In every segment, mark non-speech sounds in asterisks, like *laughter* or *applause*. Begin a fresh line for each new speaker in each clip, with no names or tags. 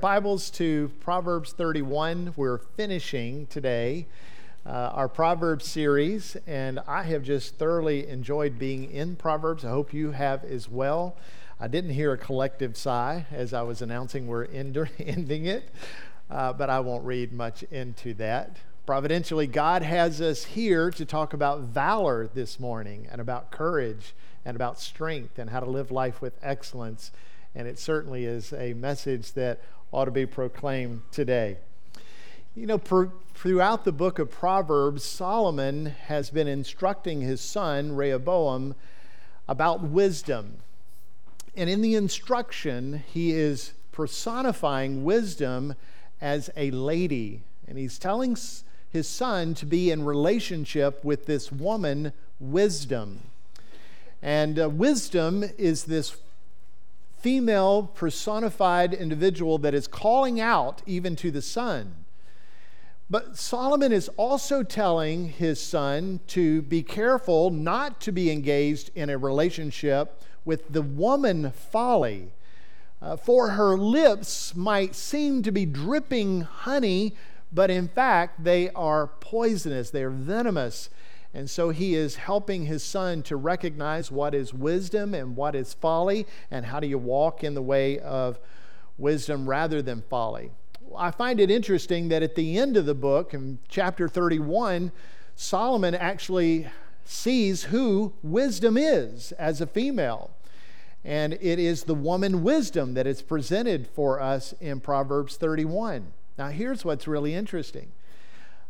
Bibles to Proverbs 31. We're finishing today uh, our Proverbs series, and I have just thoroughly enjoyed being in Proverbs. I hope you have as well. I didn't hear a collective sigh as I was announcing we're end- *laughs* ending it, uh, but I won't read much into that. Providentially, God has us here to talk about valor this morning and about courage and about strength and how to live life with excellence. And it certainly is a message that ought to be proclaimed today. You know, per, throughout the book of Proverbs, Solomon has been instructing his son, Rehoboam, about wisdom. And in the instruction, he is personifying wisdom as a lady. And he's telling his son to be in relationship with this woman, wisdom. And uh, wisdom is this female personified individual that is calling out even to the son. But Solomon is also telling his son to be careful not to be engaged in a relationship with the woman folly. Uh, for her lips might seem to be dripping honey, but in fact, they are poisonous, they are venomous. And so he is helping his son to recognize what is wisdom and what is folly, and how do you walk in the way of wisdom rather than folly. I find it interesting that at the end of the book, in chapter 31, Solomon actually sees who wisdom is as a female. And it is the woman wisdom that is presented for us in Proverbs 31. Now, here's what's really interesting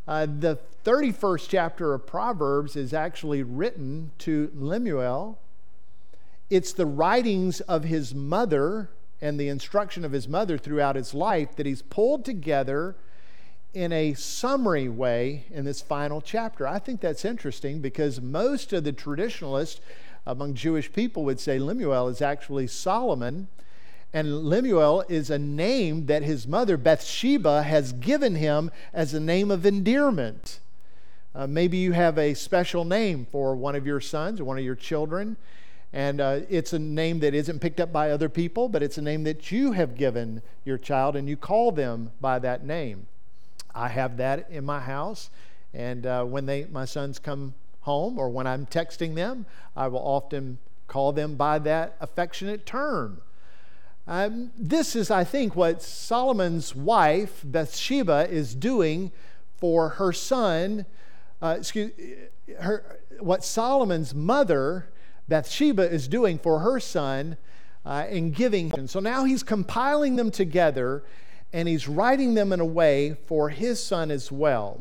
uh, the 31st chapter of Proverbs is actually written to Lemuel. It's the writings of his mother and the instruction of his mother throughout his life that he's pulled together in a summary way in this final chapter. I think that's interesting because most of the traditionalists among Jewish people would say Lemuel is actually Solomon and Lemuel is a name that his mother, Bathsheba, has given him as a name of endearment. Uh, maybe you have a special name for one of your sons or one of your children, and uh, it's a name that isn't picked up by other people, but it's a name that you have given your child, and you call them by that name. I have that in my house, and uh, when they, my sons come home or when I'm texting them, I will often call them by that affectionate term. Um, this is, I think, what Solomon's wife, Bathsheba, is doing for her son. Uh, excuse her, what Solomon's mother, Bathsheba, is doing for her son uh, in giving. And So now he's compiling them together and he's writing them in a way for his son as well.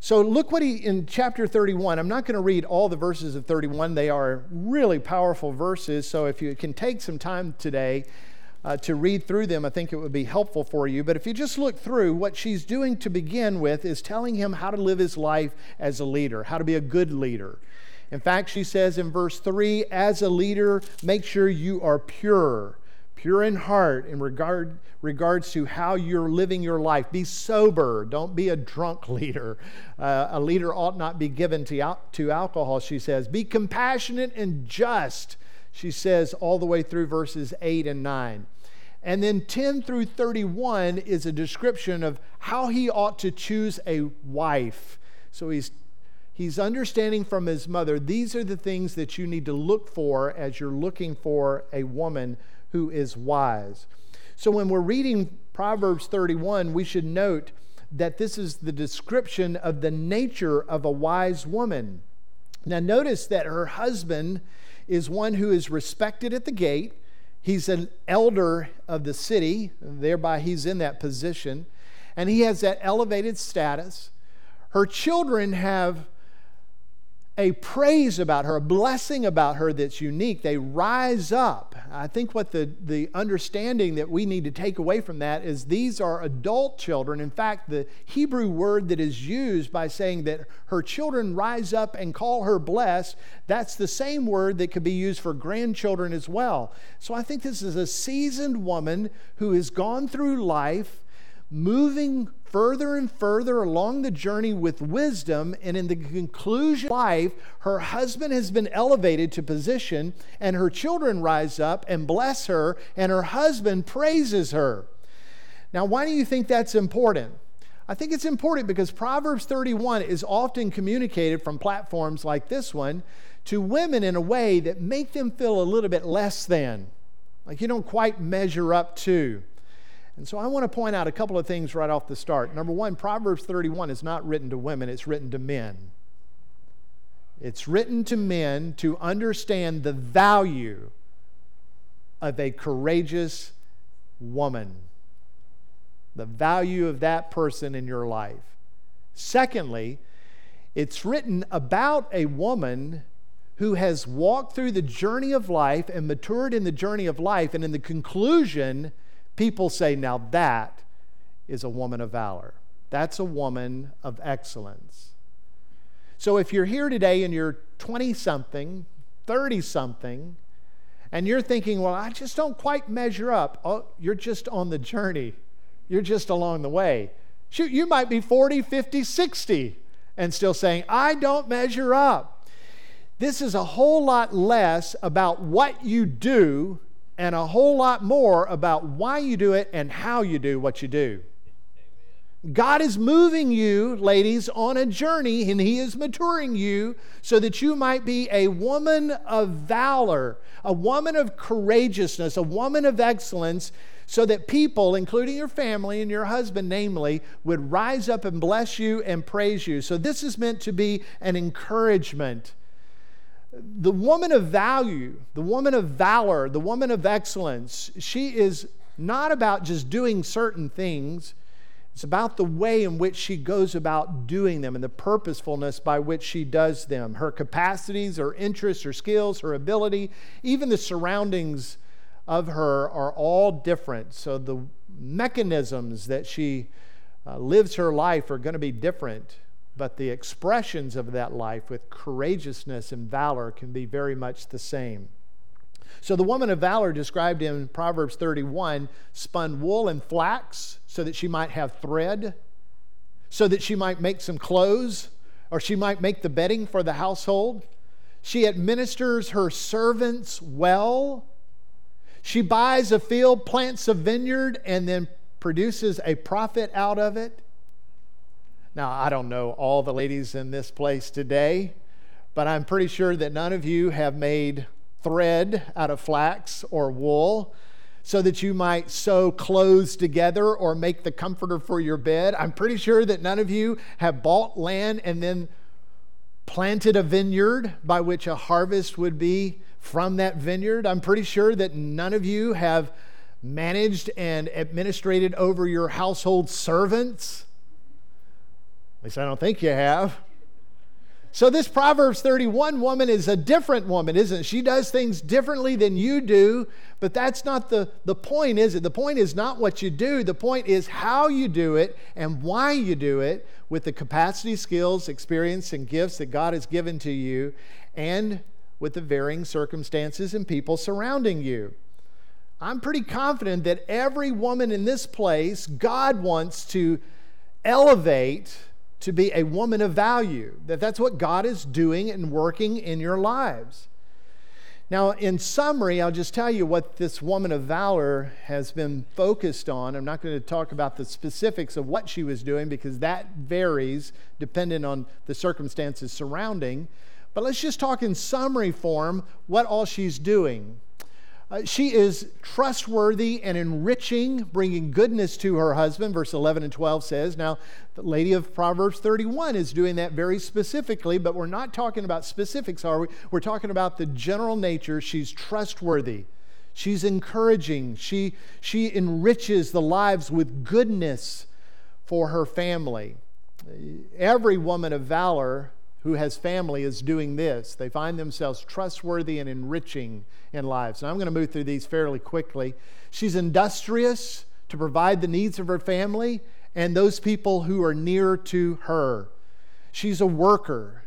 So look what he in chapter 31. I'm not going to read all the verses of 31. They are really powerful verses. So if you can take some time today uh, to read through them, I think it would be helpful for you. But if you just look through, what she's doing to begin with is telling him how to live his life as a leader, how to be a good leader. In fact, she says in verse 3 as a leader, make sure you are pure, pure in heart in regard, regards to how you're living your life. Be sober, don't be a drunk *laughs* leader. Uh, a leader ought not be given to, to alcohol, she says. Be compassionate and just she says all the way through verses 8 and 9. And then 10 through 31 is a description of how he ought to choose a wife. So he's he's understanding from his mother these are the things that you need to look for as you're looking for a woman who is wise. So when we're reading Proverbs 31, we should note that this is the description of the nature of a wise woman. Now notice that her husband is one who is respected at the gate. He's an elder of the city, thereby, he's in that position, and he has that elevated status. Her children have a praise about her, a blessing about her that's unique. They rise up. I think what the, the understanding that we need to take away from that is these are adult children. In fact, the Hebrew word that is used by saying that her children rise up and call her blessed, that's the same word that could be used for grandchildren as well. So I think this is a seasoned woman who has gone through life moving further and further along the journey with wisdom, and in the conclusion of life, her husband has been elevated to position, and her children rise up and bless her, and her husband praises her. Now, why do you think that's important? I think it's important because Proverbs 31 is often communicated from platforms like this one to women in a way that make them feel a little bit less than, like you don't quite measure up to. And so I want to point out a couple of things right off the start. Number one, Proverbs 31 is not written to women, it's written to men. It's written to men to understand the value of a courageous woman, the value of that person in your life. Secondly, it's written about a woman who has walked through the journey of life and matured in the journey of life, and in the conclusion, people say, Now that is a woman of valor. That's a woman of excellence. So if you're here today and you're 20 something, 30 something, and you're thinking, well, I just don't quite measure up, oh, you're just on the journey. You're just along the way. Shoot, you might be 40, 50, 60 and still saying, I don't measure up. This is a whole lot less about what you do and a whole lot more about why you do it and how you do what you do. God is moving you, ladies, on a journey, and He is maturing you so that you might be a woman of valor, a woman of courageousness, a woman of excellence, so that people, including your family and your husband, namely, would rise up and bless you and praise you. So, this is meant to be an encouragement. The woman of value, the woman of valor, the woman of excellence, she is not about just doing certain things it's about the way in which she goes about doing them and the purposefulness by which she does them. Her capacities, her interests, her skills, her ability, even the surroundings of her are all different. So the mechanisms that she uh, lives her life are going to be different, but the expressions of that life with courageousness and valor can be very much the same. So the woman of valor described in Proverbs 31 spun wool and flax so that she might have thread, so that she might make some clothes, or she might make the bedding for the household. She administers her servants well. She buys a field, plants a vineyard, and then produces a profit out of it. Now, I don't know all the ladies in this place today, but I'm pretty sure that none of you have made thread out of flax or wool so that you might sew clothes together or make the comforter for your bed. I'm pretty sure that none of you have bought land and then planted a vineyard by which a harvest would be from that vineyard. I'm pretty sure that none of you have managed and administrated over your household servants. At least I don't think you have. So, this Proverbs 31 woman is a different woman, isn't it? She does things differently than you do, but that's not the, the point, is it? The point is not what you do, the point is how you do it and why you do it with the capacity, skills, experience, and gifts that God has given to you, and with the varying circumstances and people surrounding you. I'm pretty confident that every woman in this place, God wants to elevate to be a woman of value, that that's what God is doing and working in your lives. Now, in summary, I'll just tell you what this woman of valor has been focused on. I'm not going to talk about the specifics of what she was doing because that varies depending on the circumstances surrounding. But let's just talk in summary form what all she's doing. Uh, she is trustworthy and enriching, bringing goodness to her husband. Verse 11 and 12 says. Now, the lady of Proverbs 31 is doing that very specifically, but we're not talking about specifics, are we? We're talking about the general nature. She's trustworthy. She's encouraging. She, she enriches the lives with goodness for her family. Every woman of valor who has family is doing this. They find themselves trustworthy and enriching in lives. And I'm going to move through these fairly quickly. She's industrious to provide the needs of her family and those people who are near to her. She's a worker.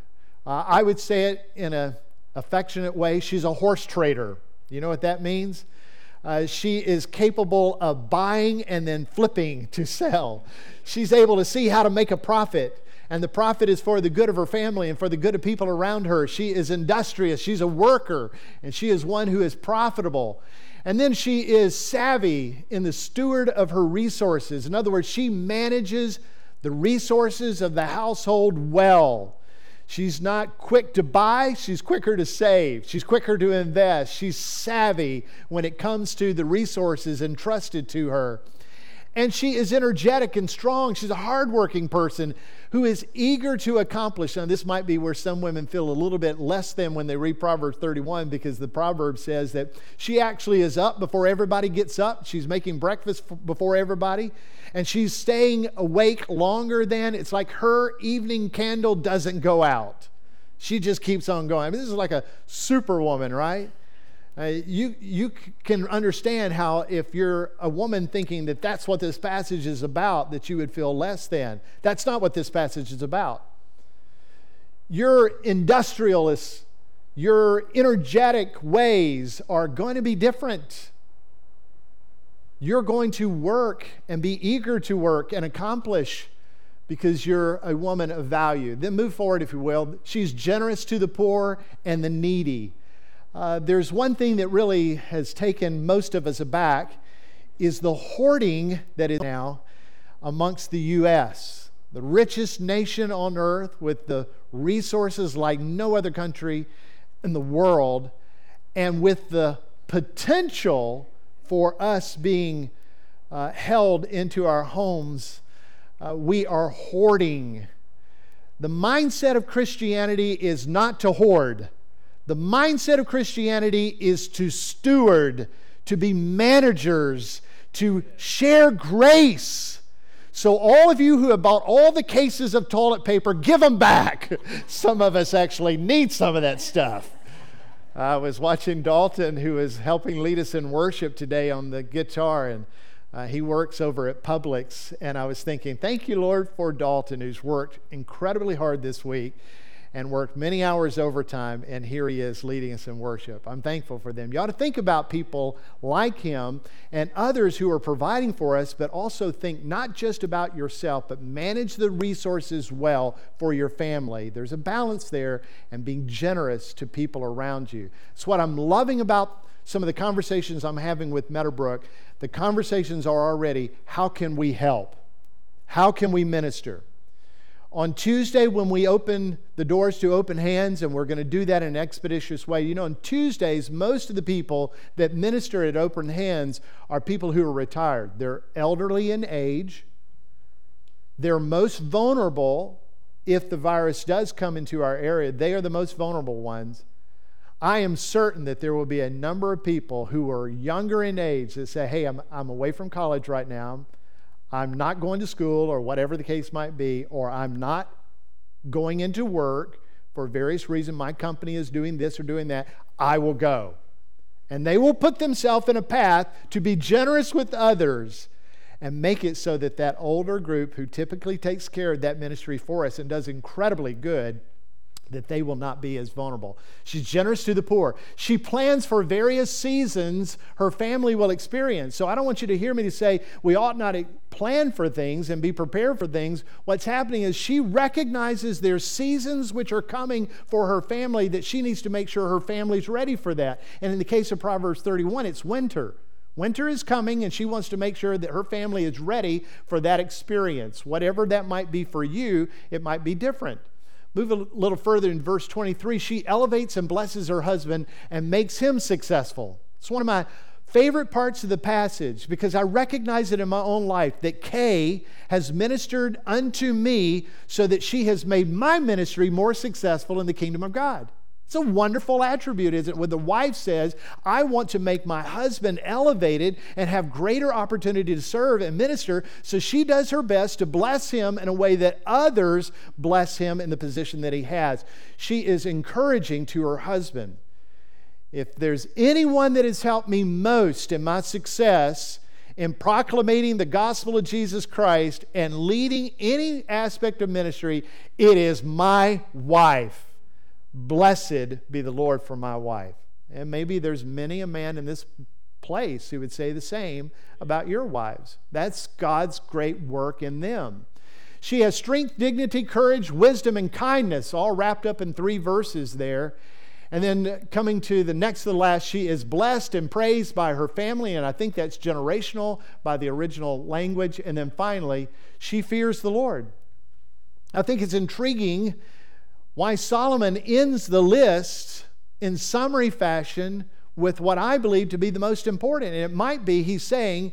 Uh, I would say it in an affectionate way. She's a horse trader. You know what that means? Uh, she is capable of buying and then flipping to sell. She's able to see how to make a profit and the profit is for the good of her family and for the good of people around her. She is industrious, she's a worker, and she is one who is profitable. And then she is savvy in the steward of her resources. In other words, she manages the resources of the household well. She's not quick to buy, she's quicker to save. She's quicker to invest. She's savvy when it comes to the resources entrusted to her. And she is energetic and strong. She's a hardworking person who is eager to accomplish. Now, this might be where some women feel a little bit less than when they read Proverbs 31 because the proverb says that she actually is up before everybody gets up. She's making breakfast before everybody. And she's staying awake longer than it's like her evening candle doesn't go out. She just keeps on going. I mean, this is like a superwoman, right? Uh, you, you can understand how, if you're a woman thinking that that's what this passage is about, that you would feel less than. That's not what this passage is about. Your industrialist, your energetic ways are going to be different. You're going to work and be eager to work and accomplish because you're a woman of value. Then move forward, if you will. She's generous to the poor and the needy. Uh, there's one thing that really has taken most of us aback is the hoarding that is now amongst the U.S., the richest nation on earth with the resources like no other country in the world, and with the potential for us being uh, held into our homes, uh, we are hoarding. The mindset of Christianity is not to hoard. The mindset of Christianity is to steward, to be managers, to share grace. So, all of you who have bought all the cases of toilet paper, give them back. *laughs* Some of us actually need some of that stuff. I was watching Dalton, who is helping lead us in worship today on the guitar, and uh, he works over at Publix. And I was thinking, thank you, Lord, for Dalton, who's worked incredibly hard this week and worked many hours overtime, and here he is leading us in worship. I'm thankful for them. You ought to think about people like him and others who are providing for us, but also think not just about yourself, but manage the resources well for your family. There's a balance there and being generous to people around you. It's what I'm loving about some of the conversations I'm having with Meadowbrook. The conversations are already how can we help? How can we minister? On Tuesday, when we open the doors to open hands, and we're going to do that in an expeditious way, you know, on Tuesdays, most of the people that minister at open hands are people who are retired. They're elderly in age, they're most vulnerable if the virus does come into our area. They are the most vulnerable ones. I am certain that there will be a number of people who are younger in age that say, Hey, I'm, I'm away from college right now. I'm not going to school or whatever the case might be, or I'm not going into work for various reasons, my company is doing this or doing that, I will go. And they will put themselves in a path to be generous with others and make it so that that older group who typically takes care of that ministry for us and does incredibly good that they will not be as vulnerable. She's generous to the poor. She plans for various seasons her family will experience. So I don't want you to hear me to say we ought not to plan for things and be prepared for things. What's happening is she recognizes there's seasons which are coming for her family that she needs to make sure her family's ready for that. And in the case of Proverbs 31, it's winter. Winter is coming, and she wants to make sure that her family is ready for that experience. Whatever that might be for you, it might be different. Move a little further in verse 23. She elevates and blesses her husband and makes him successful. It's one of my favorite parts of the passage because I recognize it in my own life that Kay has ministered unto me so that she has made my ministry more successful in the kingdom of God. It's a wonderful attribute, isn't it? When the wife says, I want to make my husband elevated and have greater opportunity to serve and minister, so she does her best to bless him in a way that others bless him in the position that he has. She is encouraging to her husband. If there's anyone that has helped me most in my success, in proclamating the gospel of Jesus Christ and leading any aspect of ministry, it is my wife. Blessed be the Lord for my wife. And maybe there's many a man in this place who would say the same about your wives. That's God's great work in them. She has strength, dignity, courage, wisdom, and kindness, all wrapped up in three verses there. And then coming to the next to the last, she is blessed and praised by her family, and I think that's generational by the original language. And then finally, she fears the Lord. I think it's intriguing why Solomon ends the list in summary fashion with what I believe to be the most important. And it might be he's saying,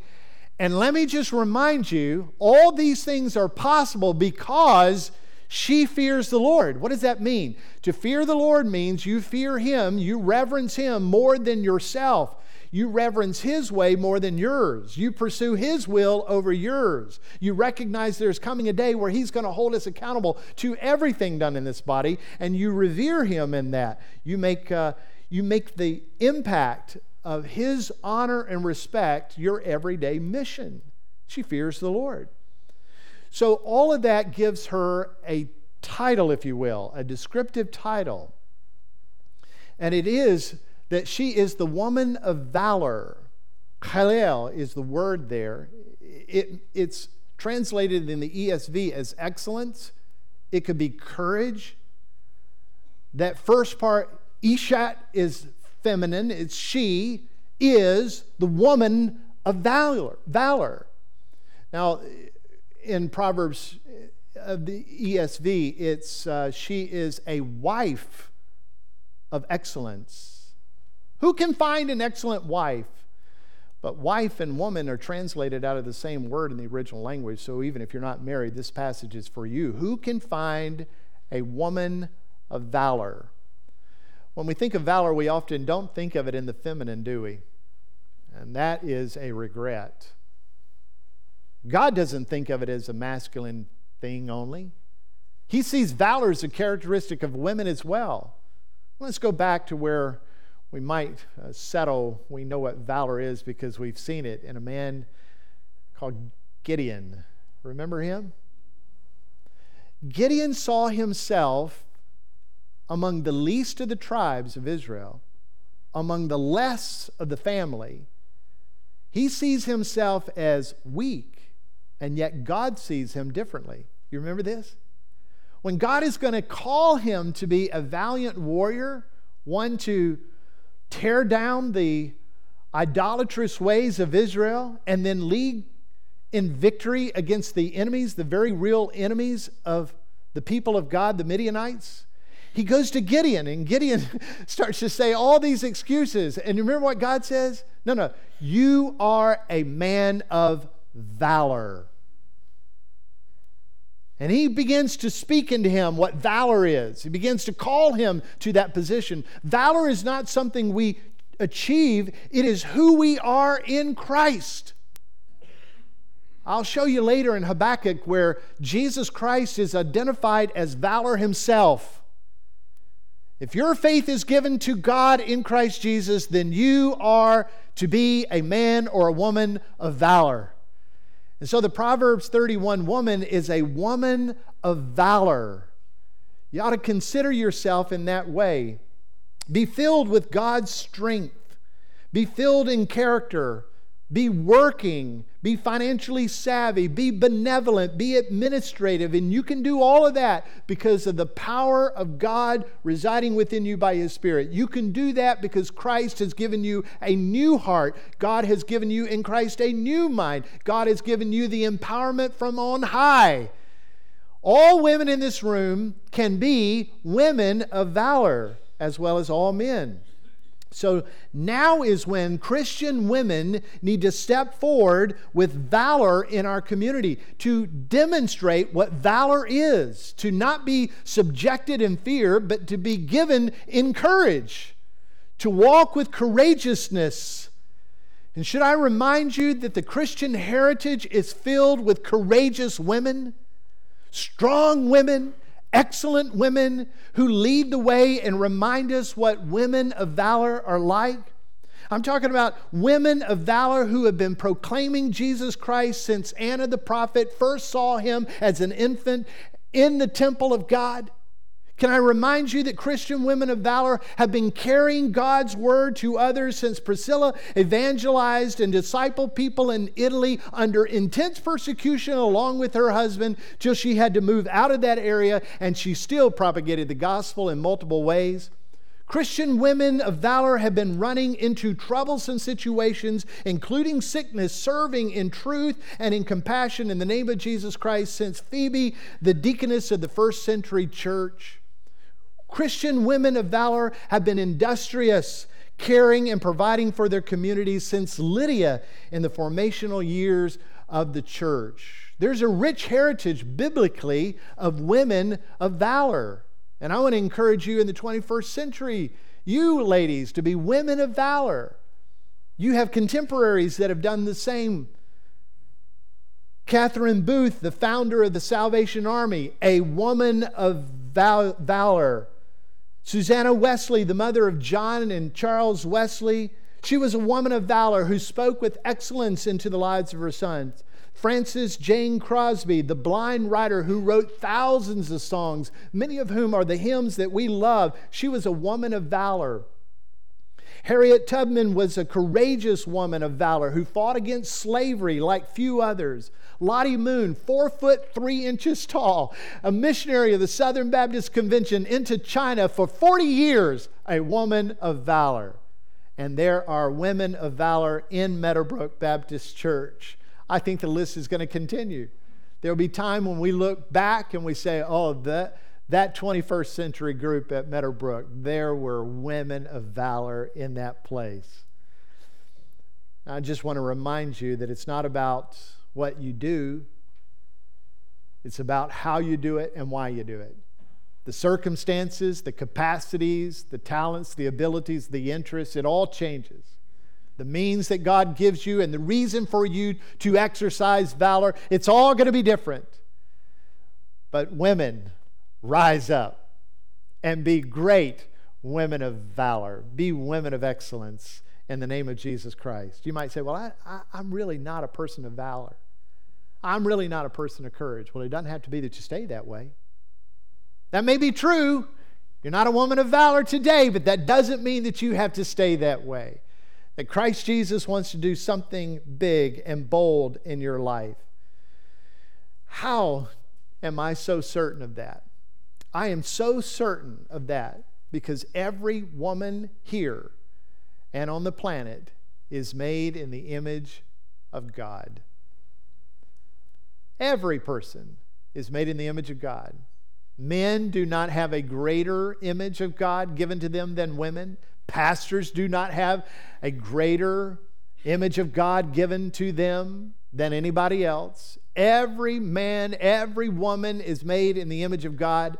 and let me just remind you, all these things are possible because she fears the Lord. What does that mean? To fear the Lord means you fear Him, you reverence Him more than yourself. You reverence His way more than yours. You pursue His will over yours. You recognize there's coming a day where He's going to hold us accountable to everything done in this body, and you revere Him in that. You make, uh, you make the impact of His honor and respect your everyday mission. She fears the Lord. So, all of that gives her a title, if you will, a descriptive title. And it is that she is the woman of valor. Chayil is the word there. It, it's translated in the ESV as excellence. It could be courage. That first part, Ishat, is feminine. It's she is the woman of valor. valor. Now, in Proverbs of the ESV, it's uh, she is a wife of excellence. Who can find an excellent wife? But wife and woman are translated out of the same word in the original language. So even if you're not married, this passage is for you. Who can find a woman of valor? When we think of valor, we often don't think of it in the feminine, do we? And that is a regret. God doesn't think of it as a masculine thing only. He sees valor as a characteristic of women as well. Let's go back to where we might uh, settle. We know what valor is because we've seen it in a man called Gideon. Remember him? Gideon saw himself among the least of the tribes of Israel, among the less of the family. He sees himself as weak and yet God sees him differently. You remember this? When God is going to call him to be a valiant warrior, one to tear down the idolatrous ways of Israel and then lead in victory against the enemies, the very real enemies of the people of God, the Midianites. He goes to Gideon, and Gideon *laughs* starts to say all these excuses. And you remember what God says? No, no, you are a man of valor. And he begins to speak into him what valor is. He begins to call him to that position. Valor is not something we achieve, it is who we are in Christ. I'll show you later in Habakkuk where Jesus Christ is identified as valor himself. If your faith is given to God in Christ Jesus, then you are to be a man or a woman of valor. And so the Proverbs 31 woman is a woman of valor. You ought to consider yourself in that way. Be filled with God's strength, be filled in character, be working, be financially savvy, be benevolent, be administrative, and you can do all of that because of the power of God residing within you by His Spirit. You can do that because Christ has given you a new heart. God has given you in Christ a new mind. God has given you the empowerment from on high. All women in this room can be women of valor as well as all men. So now is when Christian women need to step forward with valor in our community to demonstrate what valor is, to not be subjected in fear, but to be given in courage, to walk with courageousness. And should I remind you that the Christian heritage is filled with courageous women, strong women, excellent women who lead the way and remind us what women of valor are like. I'm talking about women of valor who have been proclaiming Jesus Christ since Anna the prophet first saw him as an infant in the temple of God. Can I remind you that Christian women of valor have been carrying God's word to others since Priscilla evangelized and discipled people in Italy under intense persecution along with her husband till she had to move out of that area and she still propagated the gospel in multiple ways? Christian women of valor have been running into troublesome situations, including sickness, serving in truth and in compassion in the name of Jesus Christ since Phoebe, the deaconess of the first century church. Christian women of valor have been industrious, caring, and providing for their communities since Lydia in the formational years of the church. There's a rich heritage biblically of women of valor. And I want to encourage you in the 21st century, you ladies, to be women of valor. You have contemporaries that have done the same. Catherine Booth, the founder of the Salvation Army, a woman of val- valor. Susanna Wesley, the mother of John and Charles Wesley, she was a woman of valor who spoke with excellence into the lives of her sons. Frances Jane Crosby, the blind writer who wrote thousands of songs, many of whom are the hymns that we love. She was a woman of valor. Harriet Tubman was a courageous woman of valor who fought against slavery like few others. Lottie Moon, four foot three inches tall, a missionary of the Southern Baptist Convention into China for 40 years, a woman of valor. And there are women of valor in Meadowbrook Baptist Church. I think the list is going to continue. There'll be time when we look back and we say, oh, that, that 21st century group at Meadowbrook, there were women of valor in that place. I just want to remind you that it's not about what you do, it's about how you do it and why you do it. The circumstances, the capacities, the talents, the abilities, the interests, it all changes the means that God gives you, and the reason for you to exercise valor, it's all going to be different. But women, rise up and be great women of valor, be women of excellence in the name of Jesus Christ. You might say, Well, I, I, I'm really not a person of valor. I'm really not a person of courage. Well, it doesn't have to be that you stay that way. That may be true. You're not a woman of valor today, but that doesn't mean that you have to stay that way that Christ Jesus wants to do something big and bold in your life. How am I so certain of that? I am so certain of that because every woman here and on the planet is made in the image of God. Every person is made in the image of God. Men do not have a greater image of God given to them than women. Pastors do not have a greater image of God given to them than anybody else. Every man, every woman is made in the image of God.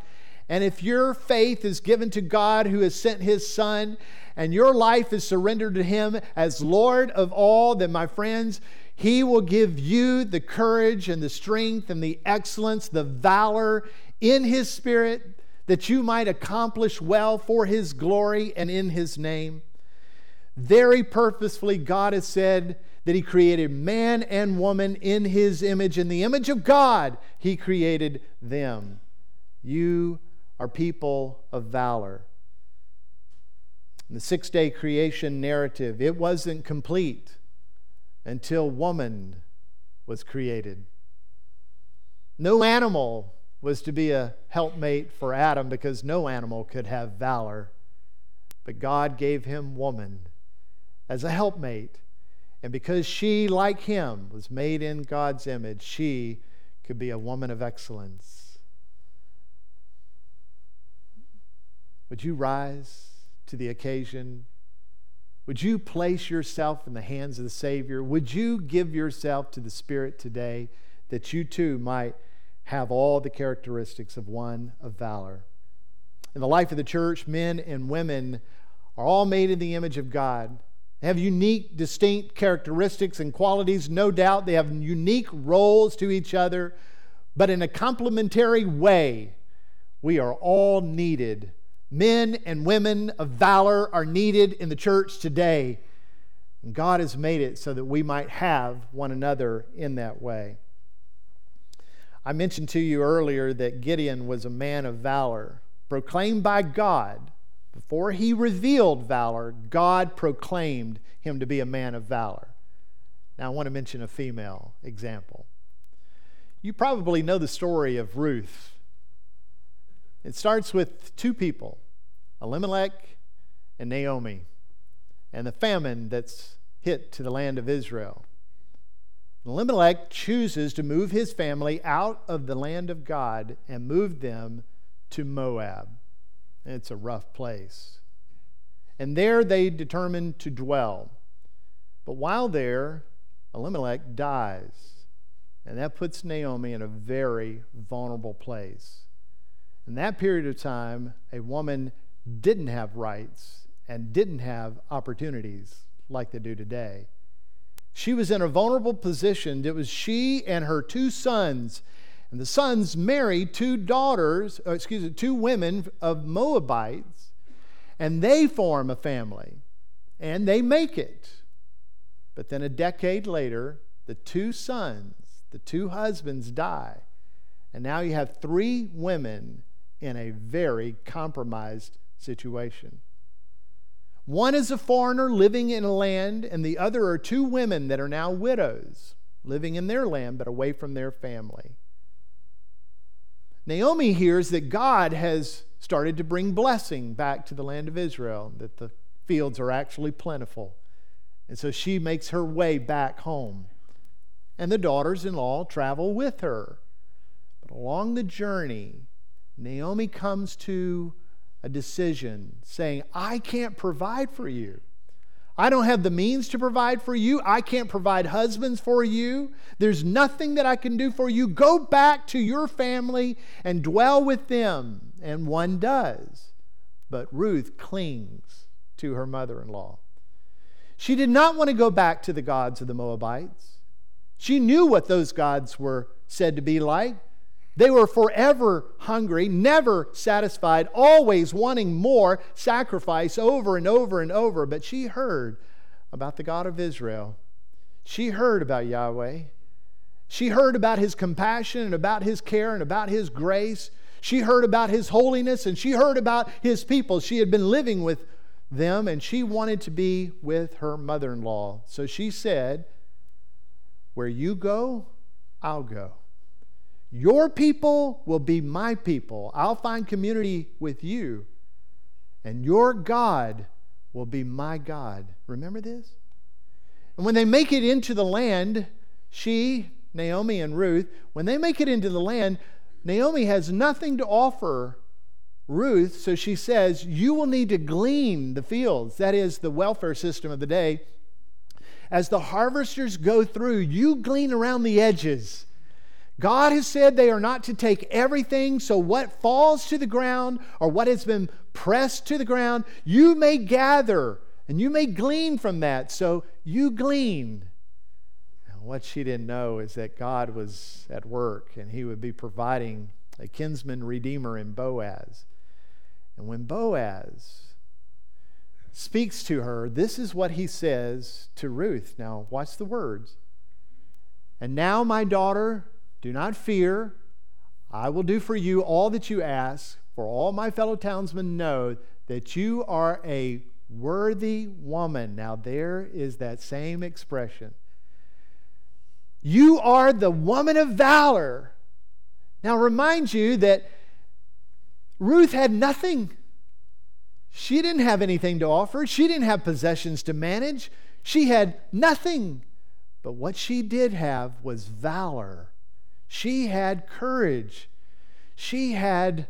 And if your faith is given to God who has sent his Son, and your life is surrendered to him as Lord of all, then, my friends, he will give you the courage and the strength and the excellence, the valor in his spirit that you might accomplish well for his glory and in his name. Very purposefully, God has said that he created man and woman in his image. In the image of God, he created them. You are people of valor. In the six day creation narrative, it wasn't complete until woman was created. No animal was to be a helpmate for Adam because no animal could have valor. But God gave him woman as a helpmate. And because she, like him, was made in God's image, she could be a woman of excellence. Would you rise to the occasion? Would you place yourself in the hands of the Savior? Would you give yourself to the Spirit today that you too might? have all the characteristics of one of valor. In the life of the church, men and women are all made in the image of God. They have unique, distinct characteristics and qualities, no doubt. They have unique roles to each other, but in a complementary way, we are all needed. Men and women of valor are needed in the church today. And God has made it so that we might have one another in that way. I mentioned to you earlier that Gideon was a man of valor, proclaimed by God. Before he revealed valor, God proclaimed him to be a man of valor. Now, I want to mention a female example. You probably know the story of Ruth. It starts with two people, Elimelech and Naomi and the famine that's hit to the land of Israel. Elimelech chooses to move his family out of the land of God and move them to Moab. It's a rough place. And there they determine to dwell. But while there, Elimelech dies. And that puts Naomi in a very vulnerable place. In that period of time, a woman didn't have rights and didn't have opportunities like they do today. She was in a vulnerable position. It was she and her two sons. And the sons married two daughters, uh, excuse me, two women of Moabites, and they form a family and they make it. But then a decade later, the two sons, the two husbands die. And now you have three women in a very compromised situation. One is a foreigner living in a land, and the other are two women that are now widows, living in their land but away from their family. Naomi hears that God has started to bring blessing back to the land of Israel, that the fields are actually plentiful. And so she makes her way back home. And the daughters in law travel with her. But along the journey, Naomi comes to a decision saying, I can't provide for you. I don't have the means to provide for you. I can't provide husbands for you. There's nothing that I can do for you. Go back to your family and dwell with them. And one does. But Ruth clings to her mother in law. She did not want to go back to the gods of the Moabites. She knew what those gods were said to be like. They were forever hungry, never satisfied, always wanting more sacrifice over and over and over. But she heard about the God of Israel. She heard about Yahweh. She heard about his compassion and about his care and about his grace. She heard about his holiness and she heard about his people. She had been living with them and she wanted to be with her mother in law. So she said, Where you go, I'll go. Your people will be my people. I'll find community with you. And your God will be my God. Remember this? And when they make it into the land, she, Naomi, and Ruth, when they make it into the land, Naomi has nothing to offer Ruth, so she says, You will need to glean the fields. That is the welfare system of the day. As the harvesters go through, you glean around the edges God has said they are not to take everything, so what falls to the ground or what has been pressed to the ground, you may gather and you may glean from that. So you glean. what she didn't know is that God was at work and he would be providing a kinsman redeemer in Boaz. And when Boaz speaks to her, this is what he says to Ruth. Now, watch the words. And now, my daughter, do not fear. I will do for you all that you ask, for all my fellow townsmen know that you are a worthy woman. Now, there is that same expression. You are the woman of valor. Now, remind you that Ruth had nothing. She didn't have anything to offer, she didn't have possessions to manage, she had nothing. But what she did have was valor she had courage. She had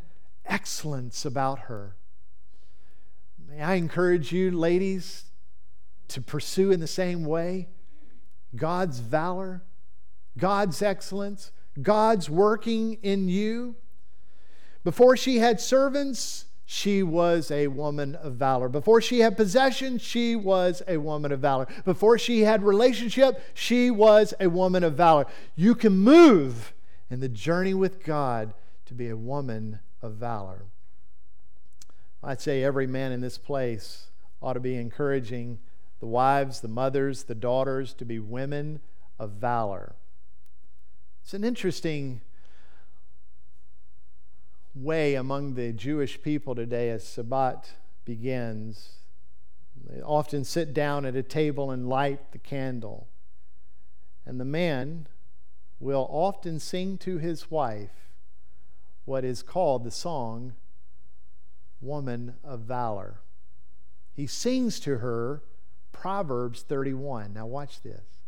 excellence about her. May I encourage you, ladies, to pursue in the same way God's valor, God's excellence, God's working in you. Before she had servants, she was a woman of valor. Before she had possession, she was a woman of valor. Before she had relationship, she was a woman of valor. You can move in the journey with God to be a woman of valor. I'd say every man in this place ought to be encouraging the wives, the mothers, the daughters to be women of valor. It's an interesting way among the Jewish people today as Shabbat begins. They often sit down at a table and light the candle. And the man will often sing to his wife what is called the song Woman of Valor. He sings to her Proverbs 31. Now, watch this.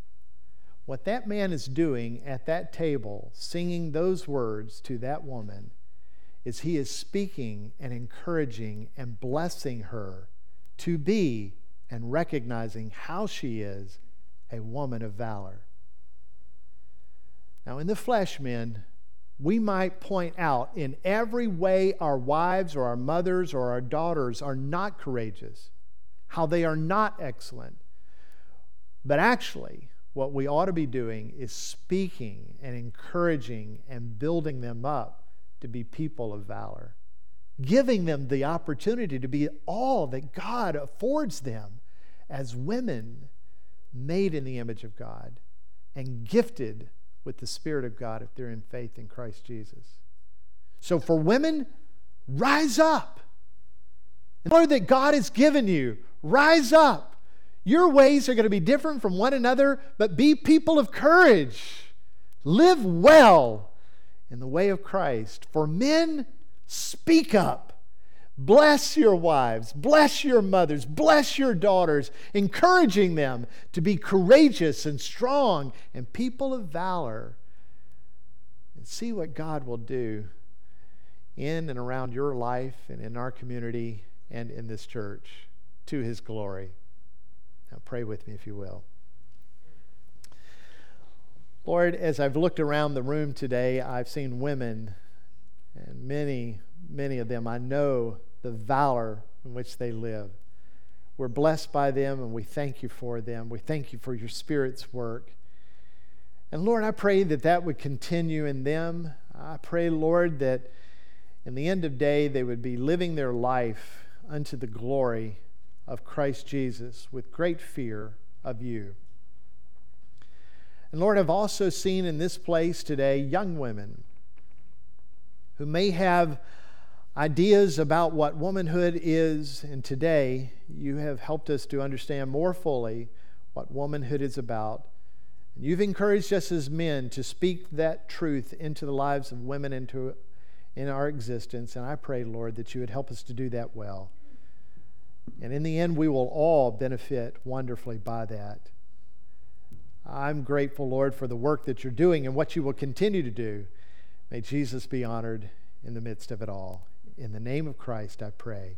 What that man is doing at that table, singing those words to that woman, is he is speaking and encouraging and blessing her to be and recognizing how she is a woman of valor. Now, in the flesh, men, we might point out in every way our wives or our mothers or our daughters are not courageous, how they are not excellent. But actually, what we ought to be doing is speaking and encouraging and building them up to be people of valor, giving them the opportunity to be all that God affords them as women made in the image of God and gifted with the Spirit of God if they're in faith in Christ Jesus. So for women, rise up. The Lord that God has given you, rise up. Your ways are going to be different from one another, but be people of courage. Live well in the way of Christ. For men, speak up. Bless your wives, bless your mothers, bless your daughters, encouraging them to be courageous and strong and people of valor. And see what God will do in and around your life and in our community and in this church to his glory. Now, pray with me if you will. Lord, as I've looked around the room today, I've seen women and many many of them, I know the valor in which they live. We're blessed by them and we thank you for them. We thank you for your Spirit's work. And Lord, I pray that that would continue in them. I pray, Lord, that in the end of day they would be living their life unto the glory of Christ Jesus with great fear of you. And Lord, I've also seen in this place today young women who may have ideas about what womanhood is, and today you have helped us to understand more fully what womanhood is about. And you've encouraged us as men to speak that truth into the lives of women into in our existence, and I pray, Lord, that you would help us to do that well. And in the end, we will all benefit wonderfully by that. I'm grateful, Lord, for the work that you're doing and what you will continue to do. May Jesus be honored in the midst of it all. In the name of Christ, I pray.